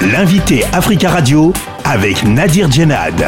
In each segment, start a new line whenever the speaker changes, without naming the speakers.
L'invité Africa Radio avec Nadir Djenad.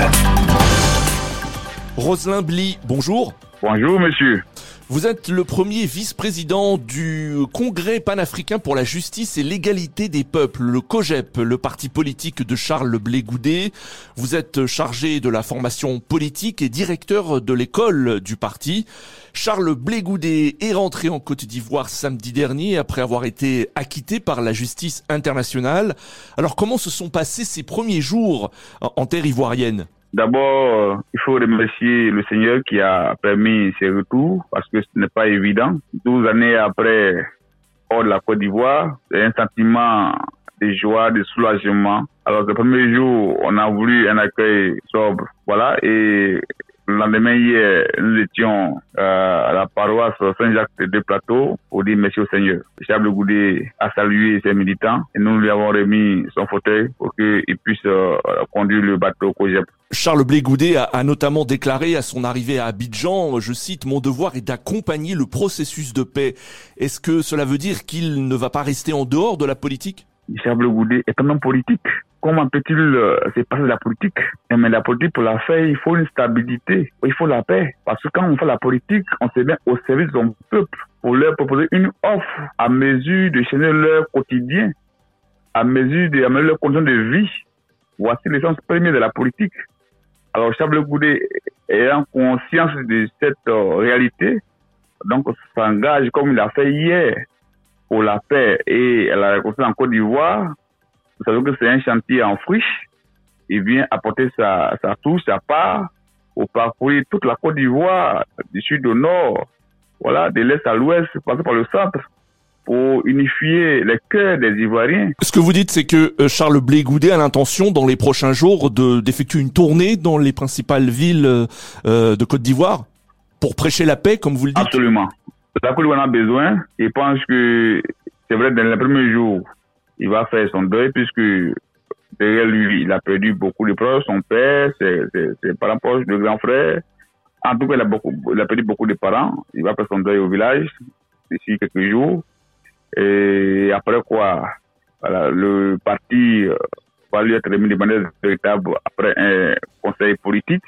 Roselin Bly, bonjour.
Bonjour monsieur.
Vous êtes le premier vice-président du Congrès panafricain pour la justice et l'égalité des peuples, le COGEP, le parti politique de Charles Blé Goudet. Vous êtes chargé de la formation politique et directeur de l'école du parti. Charles Blé Goudet est rentré en Côte d'Ivoire samedi dernier après avoir été acquitté par la justice internationale. Alors comment se sont passés ces premiers jours en terre ivoirienne?
D'abord, euh, il faut remercier le Seigneur qui a permis ces retours parce que ce n'est pas évident. 12 années après, hors de la Côte d'Ivoire, c'est un sentiment de joie, de soulagement. Alors, le premier jour, on a voulu un accueil sobre. Voilà. Et le lendemain, hier, nous étions euh, à la paroisse Saint-Jacques de Plateau pour dire merci au Seigneur. Charles Goudet a salué ses militants et nous lui avons remis son fauteuil pour qu'il puisse euh, conduire le bateau COGEP.
Charles Blé Goudet a, notamment déclaré à son arrivée à Abidjan, je cite, Mon devoir est d'accompagner le processus de paix. Est-ce que cela veut dire qu'il ne va pas rester en dehors de la politique?
Charles Goudet est un homme politique. Comment peut-il euh, se passer de la politique? Eh, Mais la politique, pour la faire, il faut une stabilité, il faut la paix. Parce que quand on fait la politique, on se met au service de son peuple pour leur proposer une offre à mesure de changer leur quotidien, à mesure d'améliorer leur conditions de vie. Voici l'essence première de la politique. Alors, Charles Goudet, ayant conscience de cette euh, réalité, donc s'engage comme il a fait hier pour la paix et la réconciliation en Côte d'Ivoire, vous savez que c'est un chantier en friche. Il vient apporter sa, sa touche, sa part, pour parcourir toute la Côte d'Ivoire, du sud au nord, voilà, de l'est à l'ouest, passer par le centre, pour unifier les cœurs des Ivoiriens.
Ce que vous dites, c'est que euh, Charles Blé Goudet a l'intention, dans les prochains jours, de, d'effectuer une tournée dans les principales villes euh, de Côte d'Ivoire pour prêcher la paix, comme vous le dites?
Absolument. La Côte d'Ivoire en a besoin. Je pense que c'est vrai, dans les premiers jours, il va faire son deuil puisque derrière lui, il a perdu beaucoup de proches, son père, ses, ses, parents proches, de grands frères. En tout cas, il a, perdu beaucoup de parents. Il va faire son deuil au village d'ici quelques jours. Et après quoi, le parti euh, va lui être remis de manière véritable après un conseil politique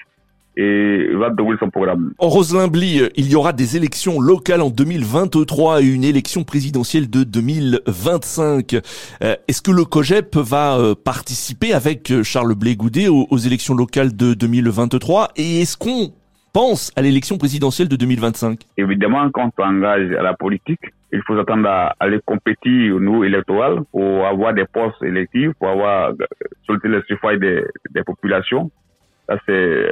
et va dérouler son programme.
En Roselin Bly, il y aura des élections locales en 2023 et une élection présidentielle de 2025. Euh, est-ce que le COGEP va euh, participer avec euh, Charles Blé Goudet aux, aux élections locales de 2023 et est-ce qu'on pense à l'élection présidentielle de 2025
Évidemment, quand on s'engage à la politique, il faut s'attendre à aller compétir au niveau électoral pour avoir des postes électifs, pour avoir sollicité le suffrage des, des populations. Ça, c'est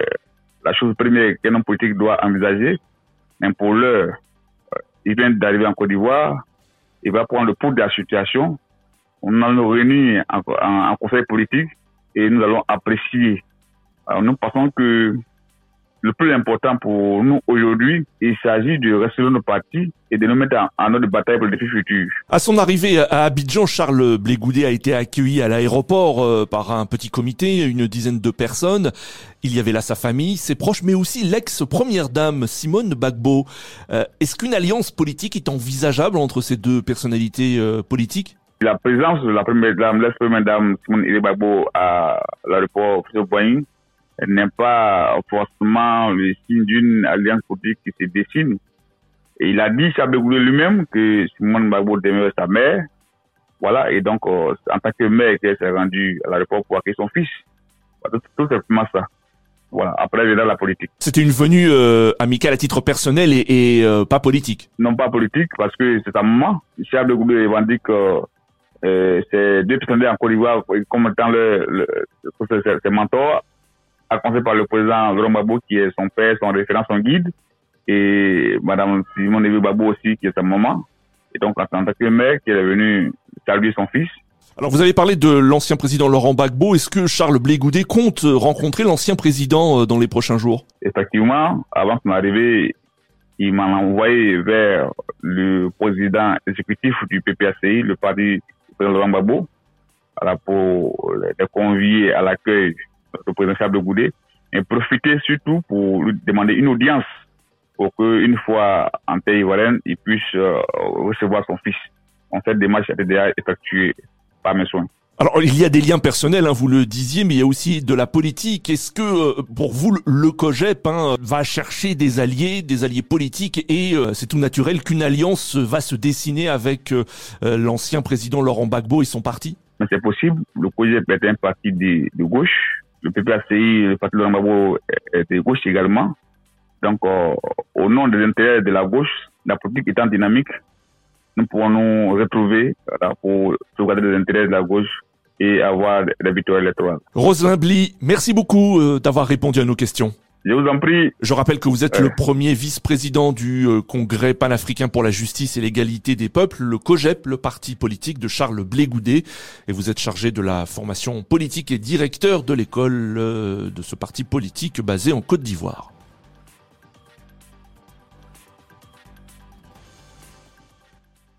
la chose première qu'un homme politique doit envisager. Mais pour l'heure, euh, il vient d'arriver en Côte d'Ivoire, il va prendre le pouls de la situation. On allons réunir en, en, conseil politique et nous allons apprécier. Alors nous pensons que le plus important pour nous aujourd'hui, il s'agit de rester dans nos partis et de nous mettre en, ordre de bataille pour le défi futur.
À son arrivée à Abidjan, Charles Blégoudet a été accueilli à l'aéroport euh, par un petit comité, une dizaine de personnes. Il y avait là sa famille, ses proches, mais aussi l'ex-première dame Simone Bagbo. Euh, est-ce qu'une alliance politique est envisageable entre ces deux personnalités euh, politiques?
La présence de la première dame, l'ex-première dame Simone Bagbo à l'aéroport Boigny n'est pas forcément le signe d'une alliance politique qui se dessine. Et il a dit, Charles lui-même, que Simone Bagbo demeurait sa mère. Voilà, et donc, euh, en tant que mère, il s'est rendu à l'aéroport pour accueillir son fils. Tout, tout simplement ça. Voilà, après, il dans la politique.
C'était une venue euh, amicale à titre personnel et, et euh, pas politique
Non, pas politique, parce que c'est sa maman. Charles de Goulet revendique que ces deux personnes en Côte d'Ivoire comme étant le, le, le, ses mentors à commencer par le président Laurent Babo, qui est son père, son référent, son guide, et Madame Simone Nevé Babo aussi, qui est sa maman. Et donc, en tant que mère, qui est venue saluer son fils.
Alors, vous avez parlé de l'ancien président Laurent Gbagbo. Est-ce que Charles Blé Goudet compte rencontrer l'ancien président euh, dans les prochains jours?
Effectivement, avant son arrivée, il m'a envoyé vers le président exécutif du PPACI, le parti président Laurent Gbagbo, pour les convier à l'accueil le président Charles Goudet, et profiter surtout pour lui demander une audience pour qu'une fois en pays ivoirienne, il puisse euh, recevoir son fils. En fait, démarche a été déjà effectuée par mes soins.
Alors il y a des liens personnels, hein, vous le disiez, mais il y a aussi de la politique. Est-ce que euh, pour vous le COGEP hein, va chercher des alliés, des alliés politiques, et euh, c'est tout naturel qu'une alliance va se dessiner avec euh, l'ancien président Laurent Gbagbo et son parti?
C'est possible. Le COGEP est un parti de, gauche. Le PPACI, le parti Laurent Gbagbo de gauche également. Donc au nom des intérêts de la gauche, la politique étant dynamique, nous pourrons nous retrouver pour sauvegarder les intérêts de la gauche et avoir la victoire électorale.
Roselin Bly, merci beaucoup euh, d'avoir répondu à nos questions.
Je vous en prie.
Je rappelle que vous êtes le premier vice-président du euh, Congrès panafricain pour la justice et l'égalité des peuples, le COGEP, le parti politique de Charles Blé Goudet, et vous êtes chargé de la formation politique et directeur de l'école euh, de ce parti politique basé en Côte d'Ivoire.